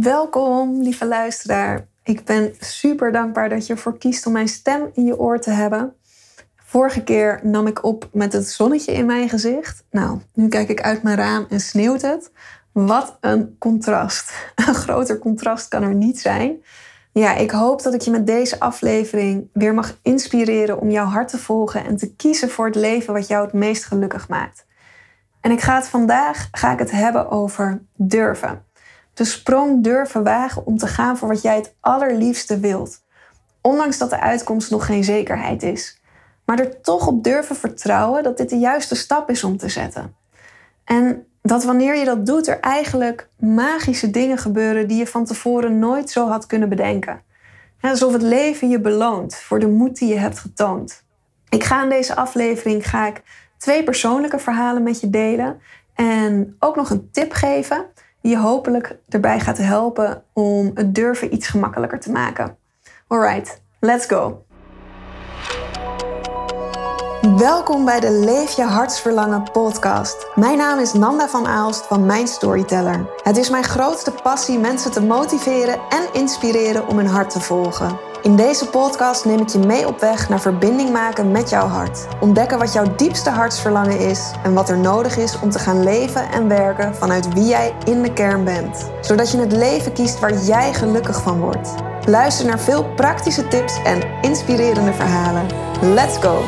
Welkom, lieve luisteraar. Ik ben super dankbaar dat je ervoor kiest om mijn stem in je oor te hebben. Vorige keer nam ik op met het zonnetje in mijn gezicht. Nou, nu kijk ik uit mijn raam en sneeuwt het. Wat een contrast. Een groter contrast kan er niet zijn. Ja, ik hoop dat ik je met deze aflevering weer mag inspireren om jouw hart te volgen en te kiezen voor het leven wat jou het meest gelukkig maakt. En ik ga het vandaag ga ik het hebben over durven. De sprong durven wagen om te gaan voor wat jij het allerliefste wilt. Ondanks dat de uitkomst nog geen zekerheid is. Maar er toch op durven vertrouwen dat dit de juiste stap is om te zetten. En dat wanneer je dat doet, er eigenlijk magische dingen gebeuren die je van tevoren nooit zo had kunnen bedenken. Alsof het leven je beloont voor de moed die je hebt getoond. Ik ga in deze aflevering ga ik twee persoonlijke verhalen met je delen en ook nog een tip geven die je hopelijk erbij gaat helpen om het durven iets gemakkelijker te maken. Alright, let's go! Welkom bij de Leef je hartsverlangen podcast. Mijn naam is Nanda van Aalst van Mijn Storyteller. Het is mijn grootste passie mensen te motiveren en inspireren om hun hart te volgen. In deze podcast neem ik je mee op weg naar verbinding maken met jouw hart. Ontdekken wat jouw diepste hartsverlangen is en wat er nodig is om te gaan leven en werken vanuit wie jij in de kern bent. Zodat je het leven kiest waar jij gelukkig van wordt. Luister naar veel praktische tips en inspirerende verhalen. Let's go!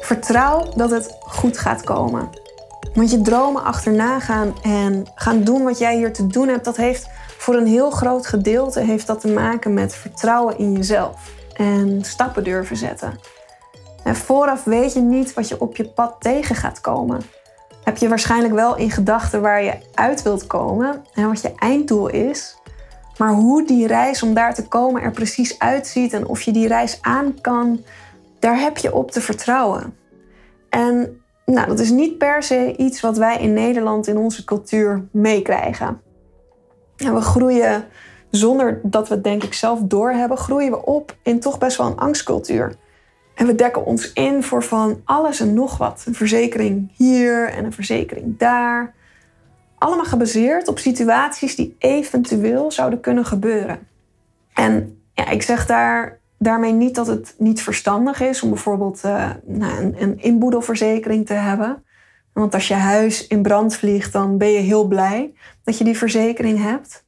Vertrouw dat het goed gaat komen. Want je dromen achterna gaan en gaan doen wat jij hier te doen hebt, dat heeft voor een heel groot gedeelte heeft dat te maken met vertrouwen in jezelf en stappen durven zetten. En vooraf weet je niet wat je op je pad tegen gaat komen. Heb je waarschijnlijk wel in gedachten waar je uit wilt komen en wat je einddoel is. Maar hoe die reis om daar te komen er precies uitziet en of je die reis aan kan, daar heb je op te vertrouwen. En nou, dat is niet per se iets wat wij in Nederland in onze cultuur meekrijgen. En we groeien zonder dat we het denk ik zelf doorhebben, groeien we op in toch best wel een angstcultuur. En we dekken ons in voor van alles en nog wat. Een verzekering hier en een verzekering daar. Allemaal gebaseerd op situaties die eventueel zouden kunnen gebeuren. En ja, ik zeg daar daarmee niet dat het niet verstandig is om bijvoorbeeld uh, nou, een, een inboedelverzekering te hebben. Want als je huis in brand vliegt, dan ben je heel blij dat je die verzekering hebt.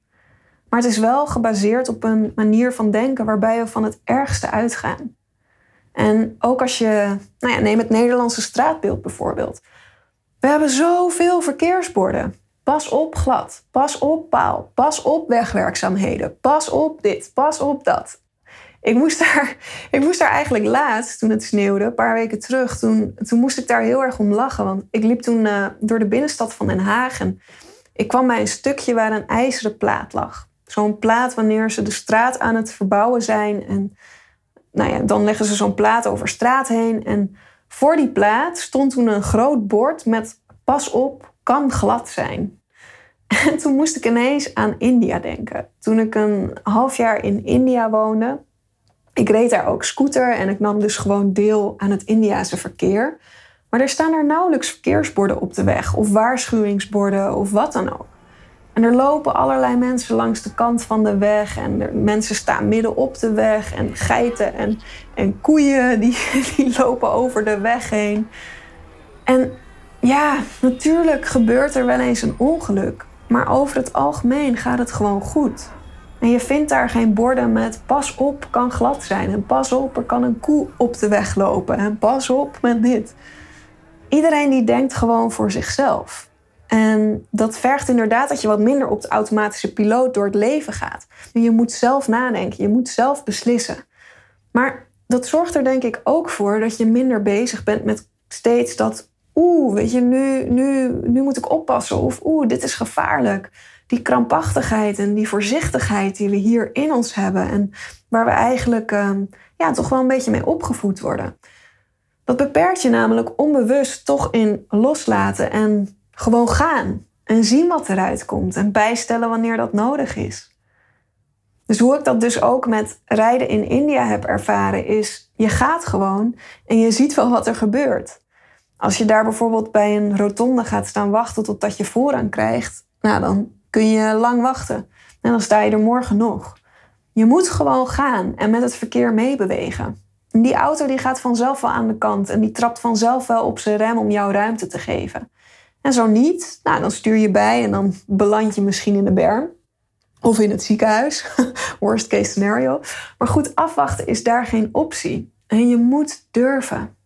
Maar het is wel gebaseerd op een manier van denken waarbij we van het ergste uitgaan. En ook als je, nou ja, neem het Nederlandse straatbeeld bijvoorbeeld. We hebben zoveel verkeersborden. Pas op glad, pas op paal, pas op wegwerkzaamheden, pas op dit, pas op dat. Ik moest, daar, ik moest daar eigenlijk laatst, toen het sneeuwde, een paar weken terug, toen, toen moest ik daar heel erg om lachen. Want ik liep toen uh, door de binnenstad van Den Haag en ik kwam bij een stukje waar een ijzeren plaat lag. Zo'n plaat wanneer ze de straat aan het verbouwen zijn. En nou ja, dan leggen ze zo'n plaat over straat heen. En voor die plaat stond toen een groot bord met pas op, kan glad zijn. En toen moest ik ineens aan India denken. Toen ik een half jaar in India woonde, ik reed daar ook scooter en ik nam dus gewoon deel aan het Indiase verkeer. Maar er staan er nauwelijks verkeersborden op de weg, of waarschuwingsborden of wat dan ook. En er lopen allerlei mensen langs de kant van de weg. En er, mensen staan midden op de weg. En geiten en, en koeien die, die lopen over de weg heen. En ja, natuurlijk gebeurt er wel eens een ongeluk. Maar over het algemeen gaat het gewoon goed. En je vindt daar geen borden met pas op, kan glad zijn. En pas op, er kan een koe op de weg lopen. En pas op met dit. Iedereen die denkt gewoon voor zichzelf. En dat vergt inderdaad dat je wat minder op de automatische piloot door het leven gaat. Je moet zelf nadenken, je moet zelf beslissen. Maar dat zorgt er denk ik ook voor dat je minder bezig bent met steeds dat... Oeh, weet je, nu, nu, nu moet ik oppassen. Of oeh, dit is gevaarlijk die krampachtigheid en die voorzichtigheid die we hier in ons hebben en waar we eigenlijk ehm, ja, toch wel een beetje mee opgevoed worden. Dat beperkt je namelijk onbewust toch in loslaten en gewoon gaan en zien wat eruit komt en bijstellen wanneer dat nodig is. Dus hoe ik dat dus ook met rijden in India heb ervaren, is je gaat gewoon en je ziet wel wat er gebeurt. Als je daar bijvoorbeeld bij een rotonde gaat staan wachten totdat je voorrang krijgt, nou dan kun je lang wachten. En dan sta je er morgen nog. Je moet gewoon gaan en met het verkeer meebewegen. Die auto die gaat vanzelf wel aan de kant en die trapt vanzelf wel op zijn rem om jou ruimte te geven. En zo niet, nou, dan stuur je bij en dan beland je misschien in de berm. Of in het ziekenhuis. Worst case scenario. Maar goed, afwachten is daar geen optie. En je moet durven.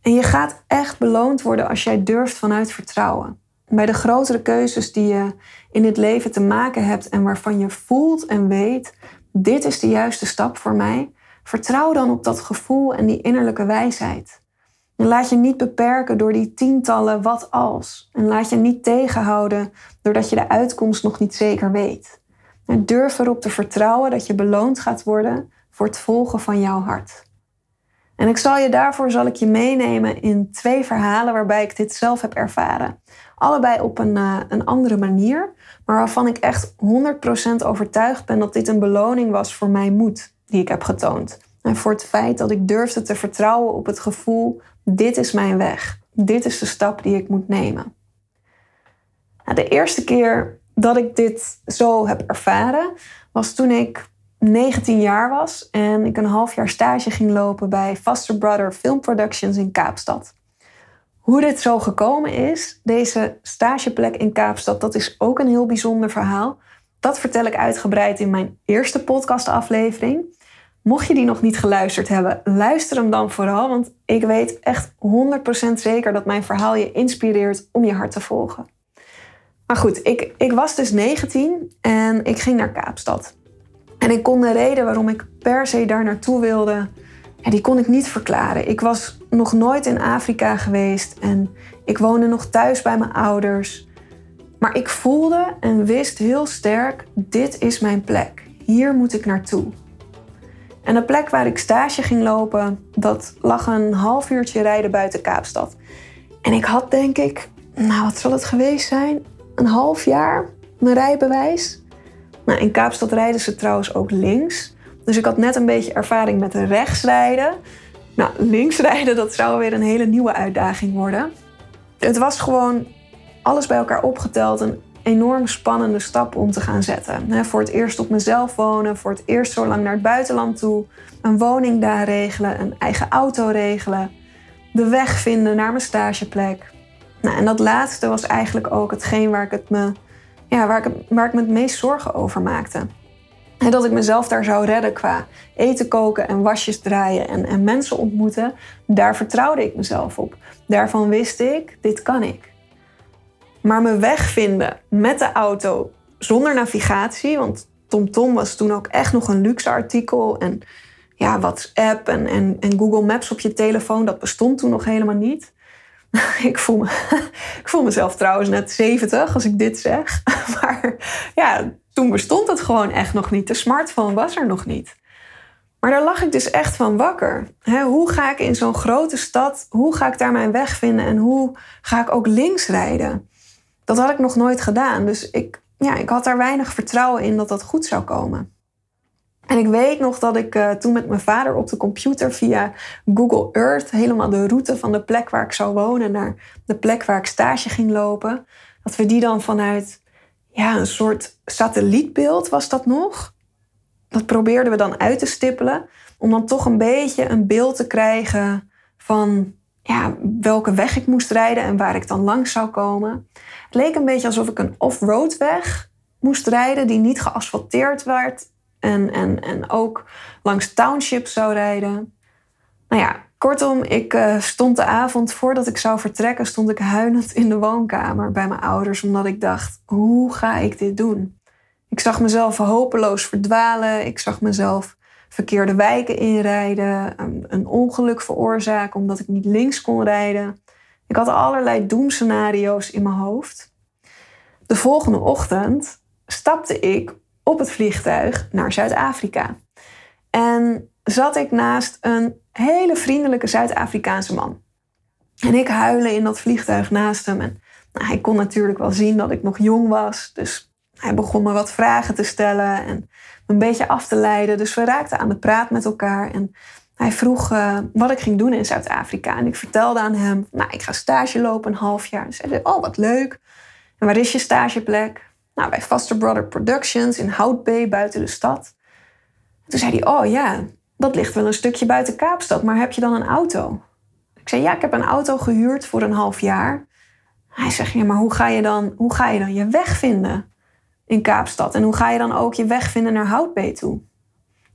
En je gaat echt beloond worden als jij durft vanuit vertrouwen. Bij de grotere keuzes die je in dit leven te maken hebt en waarvan je voelt en weet, dit is de juiste stap voor mij, vertrouw dan op dat gevoel en die innerlijke wijsheid. En laat je niet beperken door die tientallen wat als. En laat je niet tegenhouden doordat je de uitkomst nog niet zeker weet. En durf erop te vertrouwen dat je beloond gaat worden voor het volgen van jouw hart. En ik zal je daarvoor zal ik je meenemen in twee verhalen waarbij ik dit zelf heb ervaren. Allebei op een, uh, een andere manier, maar waarvan ik echt 100% overtuigd ben dat dit een beloning was voor mijn moed die ik heb getoond. En voor het feit dat ik durfde te vertrouwen op het gevoel: dit is mijn weg. Dit is de stap die ik moet nemen. Nou, de eerste keer dat ik dit zo heb ervaren was toen ik 19 jaar was en ik een half jaar stage ging lopen bij Foster Brother Film Productions in Kaapstad. Hoe dit zo gekomen is, deze stageplek in Kaapstad, dat is ook een heel bijzonder verhaal. Dat vertel ik uitgebreid in mijn eerste podcastaflevering. Mocht je die nog niet geluisterd hebben, luister hem dan vooral, want ik weet echt 100% zeker dat mijn verhaal je inspireert om je hart te volgen. Maar goed, ik, ik was dus 19 en ik ging naar Kaapstad. En ik kon de reden waarom ik per se daar naartoe wilde, die kon ik niet verklaren. Ik was nog nooit in Afrika geweest en ik woonde nog thuis bij mijn ouders. Maar ik voelde en wist heel sterk: dit is mijn plek. Hier moet ik naartoe. En de plek waar ik stage ging lopen, dat lag een half uurtje rijden buiten Kaapstad. En ik had denk ik, nou wat zal het geweest zijn? Een half jaar mijn rijbewijs. Nou, in Kaapstad rijden ze trouwens ook links. Dus ik had net een beetje ervaring met rechts rijden. Nou, links rijden, dat zou weer een hele nieuwe uitdaging worden. Het was gewoon alles bij elkaar opgeteld een enorm spannende stap om te gaan zetten. Voor het eerst op mezelf wonen, voor het eerst zo lang naar het buitenland toe, een woning daar regelen, een eigen auto regelen, de weg vinden naar mijn stageplek. Nou, en dat laatste was eigenlijk ook hetgeen waar ik, het me, ja, waar, ik, me het meest zorgen over maakte. En dat ik mezelf daar zou redden qua eten koken en wasjes draaien en, en mensen ontmoeten, daar vertrouwde ik mezelf op. Daarvan wist ik, dit kan ik. Maar me weg vinden met de auto zonder navigatie, want TomTom was toen ook echt nog een luxe artikel. En ja, WhatsApp en, en Google Maps op je telefoon, dat bestond toen nog helemaal niet. ik, voel me, ik voel mezelf trouwens net 70 als ik dit zeg. Maar ja, toen bestond het gewoon echt nog niet. De smartphone was er nog niet. Maar daar lag ik dus echt van wakker. hoe ga ik in zo'n grote stad, hoe ga ik daar mijn weg vinden en hoe ga ik ook links rijden? Dat had ik nog nooit gedaan. Dus ik, ja, ik had daar weinig vertrouwen in dat dat goed zou komen. En ik weet nog dat ik uh, toen met mijn vader op de computer via Google Earth helemaal de route van de plek waar ik zou wonen naar de plek waar ik stage ging lopen, dat we die dan vanuit ja, een soort satellietbeeld was dat nog. Dat probeerden we dan uit te stippelen om dan toch een beetje een beeld te krijgen van ja, welke weg ik moest rijden en waar ik dan langs zou komen. Het leek een beetje alsof ik een off-road weg moest rijden die niet geasfalteerd werd en, en, en ook langs townships zou rijden. Nou ja, kortom, ik uh, stond de avond voordat ik zou vertrekken, stond ik huilend in de woonkamer bij mijn ouders, omdat ik dacht, hoe ga ik dit doen? Ik zag mezelf hopeloos verdwalen, ik zag mezelf verkeerde wijken inrijden, een, een ongeluk veroorzaken omdat ik niet links kon rijden. Ik had allerlei doemscenario's in mijn hoofd. De volgende ochtend stapte ik op het vliegtuig naar Zuid-Afrika. En zat ik naast een hele vriendelijke Zuid-Afrikaanse man. En ik huilen in dat vliegtuig naast hem. En nou, hij kon natuurlijk wel zien dat ik nog jong was. Dus hij begon me wat vragen te stellen en me een beetje af te leiden. Dus we raakten aan de praat met elkaar. En Hij vroeg uh, wat ik ging doen in Zuid-Afrika. En ik vertelde aan hem, nou, ik ga stage lopen een half jaar. En zei oh, wat leuk. En waar is je stageplek? Nou, bij Foster Brother Productions in Houtbay, buiten de stad. toen zei hij, oh ja, dat ligt wel een stukje buiten Kaapstad, maar heb je dan een auto? Ik zei, ja, ik heb een auto gehuurd voor een half jaar. Hij zegt, ja, maar hoe ga je dan, hoe ga je, dan je weg vinden in Kaapstad? En hoe ga je dan ook je weg vinden naar Houtbay toe?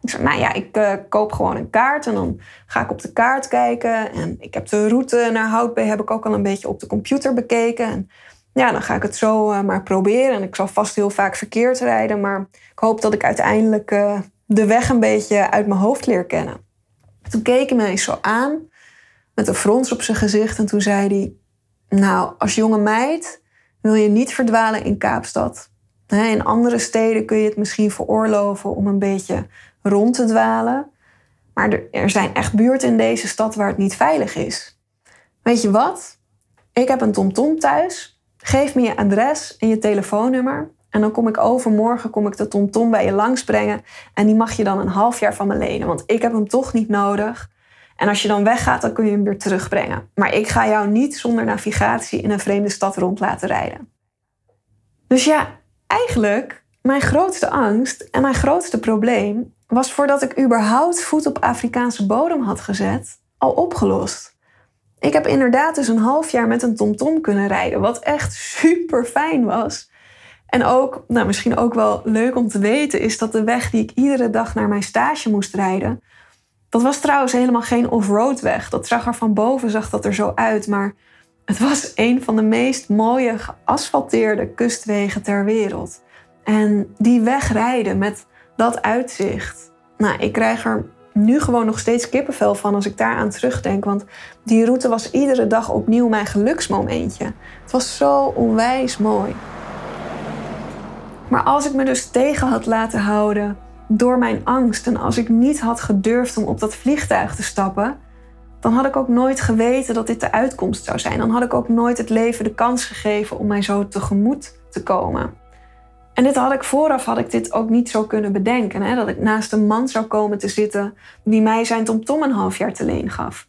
Ik zei, nou ja, ik uh, koop gewoon een kaart en dan ga ik op de kaart kijken. En ik heb de route naar Houtbay heb ik ook al een beetje op de computer bekeken. En ja, dan ga ik het zo uh, maar proberen. En ik zal vast heel vaak verkeerd rijden, maar ik hoop dat ik uiteindelijk uh, de weg een beetje uit mijn hoofd leer kennen. Toen keek hij eens zo aan, met een frons op zijn gezicht. En toen zei hij, nou, als jonge meid wil je niet verdwalen in Kaapstad. In andere steden kun je het misschien veroorloven om een beetje rond te dwalen. Maar er zijn echt buurten in deze stad waar het niet veilig is. Weet je wat? Ik heb een TomTom thuis. Geef me je adres en je telefoonnummer. En dan kom ik overmorgen kom ik de TomTom bij je langsbrengen. En die mag je dan een half jaar van me lenen. Want ik heb hem toch niet nodig. En als je dan weggaat, dan kun je hem weer terugbrengen. Maar ik ga jou niet zonder navigatie in een vreemde stad rond laten rijden. Dus ja, eigenlijk mijn grootste angst en mijn grootste probleem was voordat ik überhaupt voet op Afrikaanse bodem had gezet, al opgelost. Ik heb inderdaad dus een half jaar met een TomTom kunnen rijden, wat echt super fijn was. En ook, nou misschien ook wel leuk om te weten, is dat de weg die ik iedere dag naar mijn stage moest rijden, dat was trouwens helemaal geen off-road weg. Dat zag er van boven zag dat er zo uit, maar het was een van de meest mooie geasfalteerde kustwegen ter wereld. En die weg rijden met dat uitzicht. Nou, ik krijg er nu gewoon nog steeds kippenvel van als ik daaraan terugdenk. Want die route was iedere dag opnieuw mijn geluksmomentje. Het was zo onwijs mooi. Maar als ik me dus tegen had laten houden door mijn angst en als ik niet had gedurfd om op dat vliegtuig te stappen, dan had ik ook nooit geweten dat dit de uitkomst zou zijn. Dan had ik ook nooit het leven de kans gegeven om mij zo tegemoet te komen. En dit had ik vooraf had ik dit ook niet zo kunnen bedenken. Hè? Dat ik naast een man zou komen te zitten die mij zijn TomTom een half jaar te leen gaf.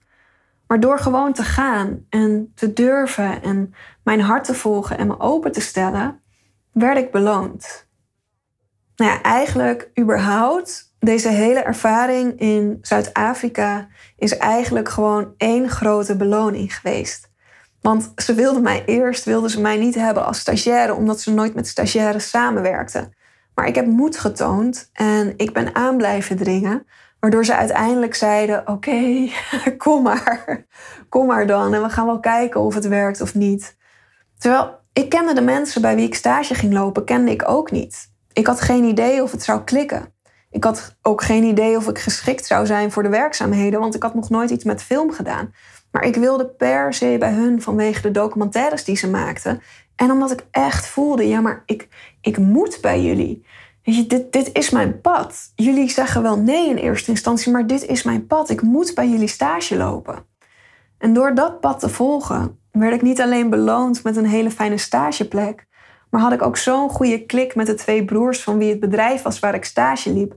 Maar door gewoon te gaan en te durven en mijn hart te volgen en me open te stellen, werd ik beloond. Nou ja, eigenlijk überhaupt, deze hele ervaring in Zuid-Afrika is eigenlijk gewoon één grote beloning geweest. Want ze wilden mij eerst wilden ze mij niet hebben als stagiaire, omdat ze nooit met stagiaires samenwerkten. Maar ik heb moed getoond en ik ben aan blijven dringen. Waardoor ze uiteindelijk zeiden: Oké, kom maar. Kom maar dan. En we gaan wel kijken of het werkt of niet. Terwijl ik kende de mensen bij wie ik stage ging lopen, kende ik ook niet. Ik had geen idee of het zou klikken. Ik had ook geen idee of ik geschikt zou zijn voor de werkzaamheden, want ik had nog nooit iets met film gedaan. Maar ik wilde per se bij hun vanwege de documentaires die ze maakten. En omdat ik echt voelde, ja, maar ik, ik moet bij jullie. Weet je, dit, dit is mijn pad. Jullie zeggen wel nee in eerste instantie, maar dit is mijn pad. Ik moet bij jullie stage lopen. En door dat pad te volgen, werd ik niet alleen beloond met een hele fijne stageplek, maar had ik ook zo'n goede klik met de twee broers van wie het bedrijf was waar ik stage liep.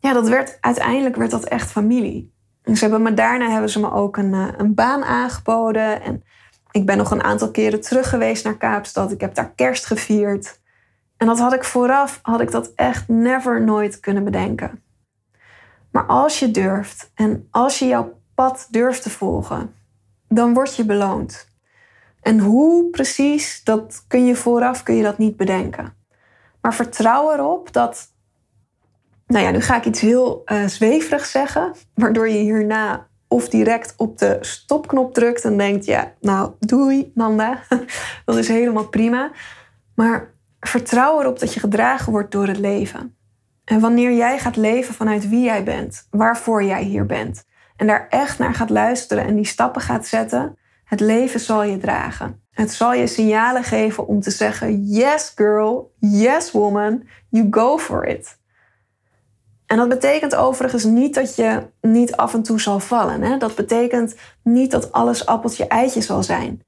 Ja, dat werd, uiteindelijk werd dat echt familie. En ze hebben me, daarna hebben ze me ook een, eh, een baan aangeboden. En ik ben nog een aantal keren terug geweest naar Kaapstad. Ik heb daar kerst gevierd. En dat had ik vooraf, had ik dat echt never nooit kunnen bedenken. Maar als je durft en als je jouw pad durft te volgen, dan word je beloond. En hoe precies, dat kun je vooraf kun je dat niet bedenken. Maar vertrouw erop dat nou ja, nu ga ik iets heel uh, zeggen, waardoor je hierna of direct op de stopknop drukt en denkt, ja, nou, doei, Nanda. dat is helemaal prima. Maar vertrouw erop dat je gedragen wordt door het leven. En wanneer jij gaat leven vanuit wie jij bent, waarvoor jij hier bent, en daar echt naar gaat luisteren en die stappen gaat zetten, het leven zal je dragen. Het zal je signalen geven om te zeggen: Yes, girl, yes, woman, you go for it. En dat betekent overigens niet dat je niet af en toe zal vallen. Hè? Dat betekent niet dat alles appeltje eitje zal zijn.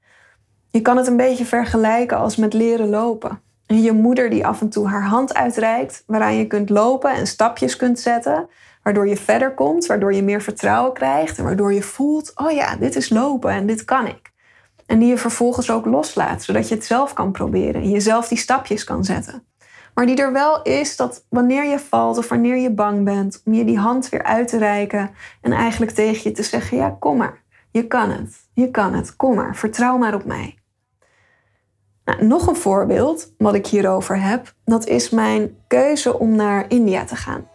Je kan het een beetje vergelijken als met leren lopen. En je moeder die af en toe haar hand uitreikt, waaraan je kunt lopen en stapjes kunt zetten, waardoor je verder komt, waardoor je meer vertrouwen krijgt en waardoor je voelt, oh ja, dit is lopen en dit kan ik. En die je vervolgens ook loslaat, zodat je het zelf kan proberen en jezelf die stapjes kan zetten. Maar die er wel is dat wanneer je valt of wanneer je bang bent, om je die hand weer uit te reiken en eigenlijk tegen je te zeggen: Ja, kom maar, je kan het, je kan het, kom maar, vertrouw maar op mij. Nou, nog een voorbeeld wat ik hierover heb, dat is mijn keuze om naar India te gaan.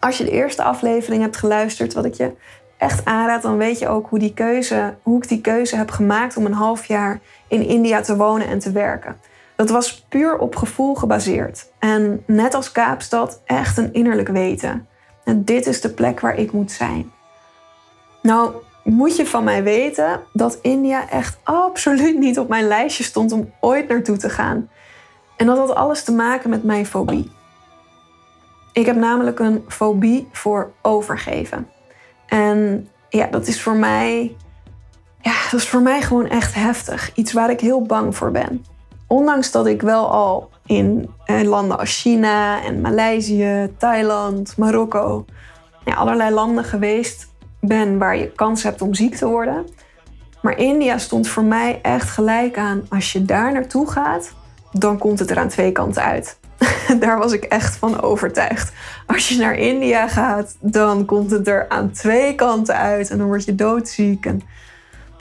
Als je de eerste aflevering hebt geluisterd, wat ik je echt aanraad, dan weet je ook hoe, die keuze, hoe ik die keuze heb gemaakt om een half jaar in India te wonen en te werken. Dat was puur op gevoel gebaseerd. En net als Kaapstad, echt een innerlijk weten. En dit is de plek waar ik moet zijn. Nou, moet je van mij weten dat India echt absoluut niet op mijn lijstje stond om ooit naartoe te gaan. En dat had alles te maken met mijn fobie. Ik heb namelijk een fobie voor overgeven. En ja, dat is voor mij. Ja, dat is voor mij gewoon echt heftig. Iets waar ik heel bang voor ben. Ondanks dat ik wel al in eh, landen als China en Maleisië, Thailand, Marokko, ja, allerlei landen geweest ben waar je kans hebt om ziek te worden. Maar India stond voor mij echt gelijk aan. Als je daar naartoe gaat, dan komt het er aan twee kanten uit. daar was ik echt van overtuigd. Als je naar India gaat, dan komt het er aan twee kanten uit en dan word je doodziek. En,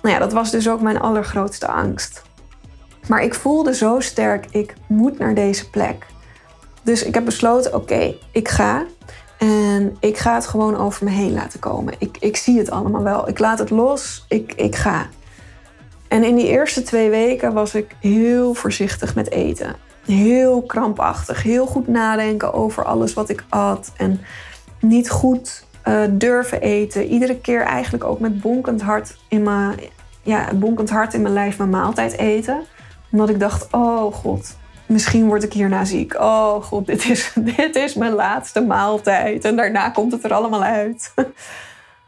nou ja, dat was dus ook mijn allergrootste angst. Maar ik voelde zo sterk, ik moet naar deze plek. Dus ik heb besloten, oké, ik ga. En ik ga het gewoon over me heen laten komen. Ik, ik zie het allemaal wel. Ik laat het los. Ik, ik ga. En in die eerste twee weken was ik heel voorzichtig met eten. Heel krampachtig. Heel goed nadenken over alles wat ik at. En niet goed uh, durven eten. Iedere keer eigenlijk ook met bonkend hart in mijn, ja, bonkend hart in mijn lijf mijn maaltijd eten. Omdat ik dacht, oh god, misschien word ik hierna ziek. Oh god, dit is, dit is mijn laatste maaltijd. En daarna komt het er allemaal uit.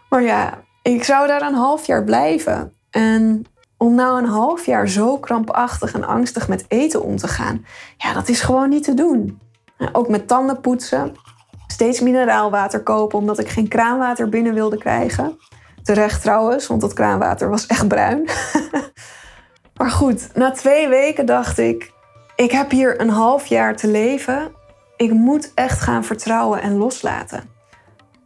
Maar ja, ik zou daar een half jaar blijven. En om nou een half jaar zo krampachtig en angstig met eten om te gaan, ja, dat is gewoon niet te doen. Ook met tanden poetsen, steeds mineraalwater kopen omdat ik geen kraanwater binnen wilde krijgen. Terecht trouwens, want dat kraanwater was echt bruin. maar goed, na twee weken dacht ik, ik heb hier een half jaar te leven. Ik moet echt gaan vertrouwen en loslaten.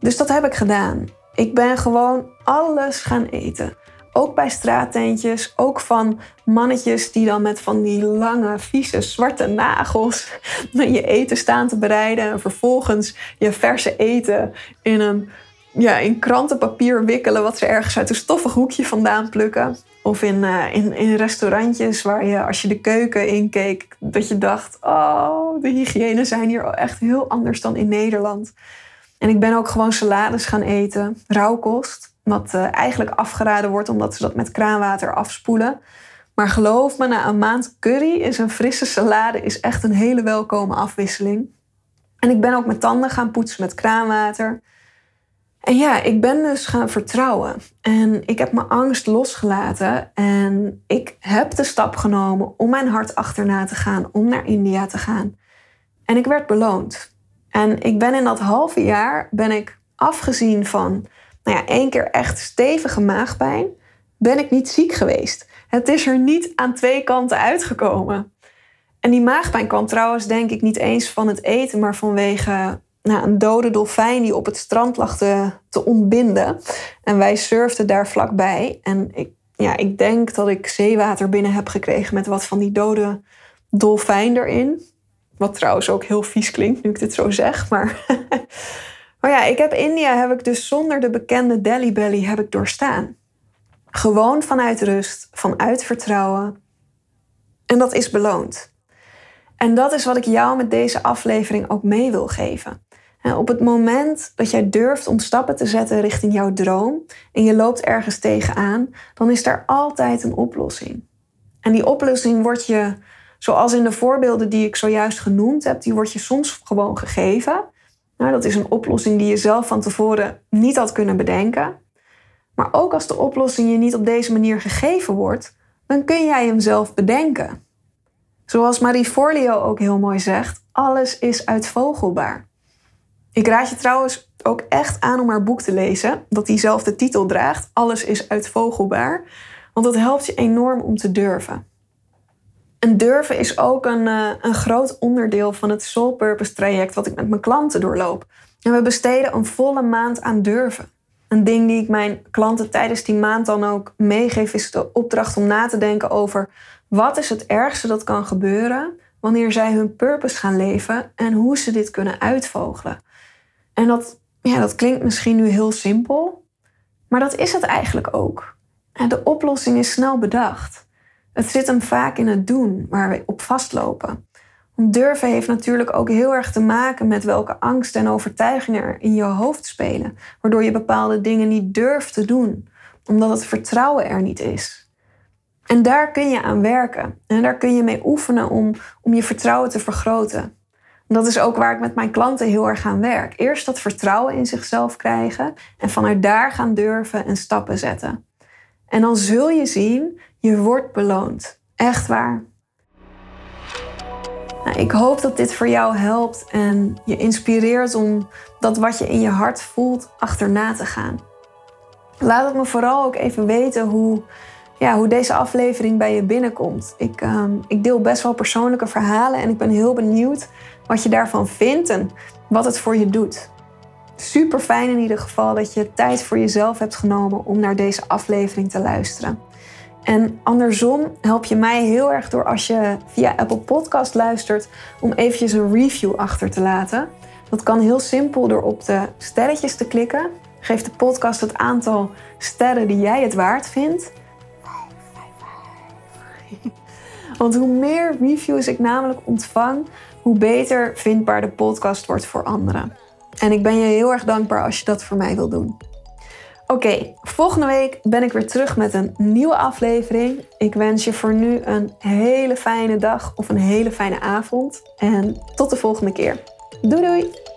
Dus dat heb ik gedaan. Ik ben gewoon alles gaan eten. Ook bij straattentjes, ook van mannetjes die dan met van die lange, vieze, zwarte nagels je eten staan te bereiden. En vervolgens je verse eten in een ja, in krantenpapier wikkelen, wat ze ergens uit een stoffig hoekje vandaan plukken. Of in, uh, in, in restaurantjes waar je, als je de keuken inkeek, dat je dacht: oh, de hygiëne zijn hier echt heel anders dan in Nederland. En ik ben ook gewoon salades gaan eten, rauwkost. Wat uh, eigenlijk afgeraden wordt omdat ze dat met kraanwater afspoelen. Maar geloof me, na een maand curry is een frisse salade is echt een hele welkome afwisseling. En ik ben ook mijn tanden gaan poetsen met kraanwater. En ja, ik ben dus gaan vertrouwen. En ik heb mijn angst losgelaten. En ik heb de stap genomen om mijn hart achterna te gaan, om naar India te gaan. En ik werd beloond. En ik ben in dat halve jaar, ben ik afgezien van, nou ja, één keer echt stevige maagpijn, ben ik niet ziek geweest. Het is er niet aan twee kanten uitgekomen. En die maagpijn kwam trouwens denk ik niet eens van het eten, maar vanwege nou, een dode dolfijn die op het strand lag te, te ontbinden. En wij surfden daar vlakbij. En ik, ja, ik denk dat ik zeewater binnen heb gekregen met wat van die dode dolfijn erin. Wat trouwens ook heel vies klinkt nu ik dit zo zeg. Maar, maar ja, ik heb India heb ik dus zonder de bekende Delhi Belly heb ik doorstaan. Gewoon vanuit rust, vanuit vertrouwen. En dat is beloond. En dat is wat ik jou met deze aflevering ook mee wil geven. Op het moment dat jij durft om stappen te zetten richting jouw droom en je loopt ergens tegenaan, dan is er altijd een oplossing. En die oplossing wordt je, zoals in de voorbeelden die ik zojuist genoemd heb, die wordt je soms gewoon gegeven. Nou, dat is een oplossing die je zelf van tevoren niet had kunnen bedenken. Maar ook als de oplossing je niet op deze manier gegeven wordt, dan kun jij hem zelf bedenken. Zoals Marie Forleo ook heel mooi zegt, alles is uitvogelbaar. Ik raad je trouwens ook echt aan om haar boek te lezen, dat diezelfde titel draagt. Alles is uitvogelbaar. Want dat helpt je enorm om te durven. En durven is ook een, uh, een groot onderdeel van het Soul Purpose traject wat ik met mijn klanten doorloop. En we besteden een volle maand aan durven. Een ding die ik mijn klanten tijdens die maand dan ook meegeef, is de opdracht om na te denken over wat is het ergste dat kan gebeuren wanneer zij hun purpose gaan leven en hoe ze dit kunnen uitvogelen. En dat, ja, dat klinkt misschien nu heel simpel, maar dat is het eigenlijk ook. De oplossing is snel bedacht. Het zit hem vaak in het doen waar we op vastlopen. Want durven heeft natuurlijk ook heel erg te maken met welke angsten en overtuigingen er in je hoofd spelen, waardoor je bepaalde dingen niet durft te doen, omdat het vertrouwen er niet is. En daar kun je aan werken en daar kun je mee oefenen om, om je vertrouwen te vergroten. Dat is ook waar ik met mijn klanten heel erg aan werk. Eerst dat vertrouwen in zichzelf krijgen en vanuit daar gaan durven en stappen zetten. En dan zul je zien, je wordt beloond. Echt waar. Nou, ik hoop dat dit voor jou helpt en je inspireert om dat wat je in je hart voelt achterna te gaan. Laat het me vooral ook even weten hoe, ja, hoe deze aflevering bij je binnenkomt. Ik, ehm, ik deel best wel persoonlijke verhalen en ik ben heel benieuwd wat je daarvan vindt en wat het voor je doet. Super fijn in ieder geval dat je tijd voor jezelf hebt genomen om naar deze aflevering te luisteren. En andersom help je mij heel erg door als je via Apple Podcast luistert om eventjes een review achter te laten. Dat kan heel simpel door op de sterretjes te klikken. Geef de podcast het aantal sterren die jij het waard vindt. Want hoe meer reviews ik namelijk ontvang, hoe beter vindbaar de podcast wordt voor anderen. En ik ben je heel erg dankbaar als je dat voor mij wil doen. Oké, volgende week ben ik weer terug met een nieuwe aflevering. Ik wens je voor nu een hele fijne dag of een hele fijne avond. En tot de volgende keer. Doei doei!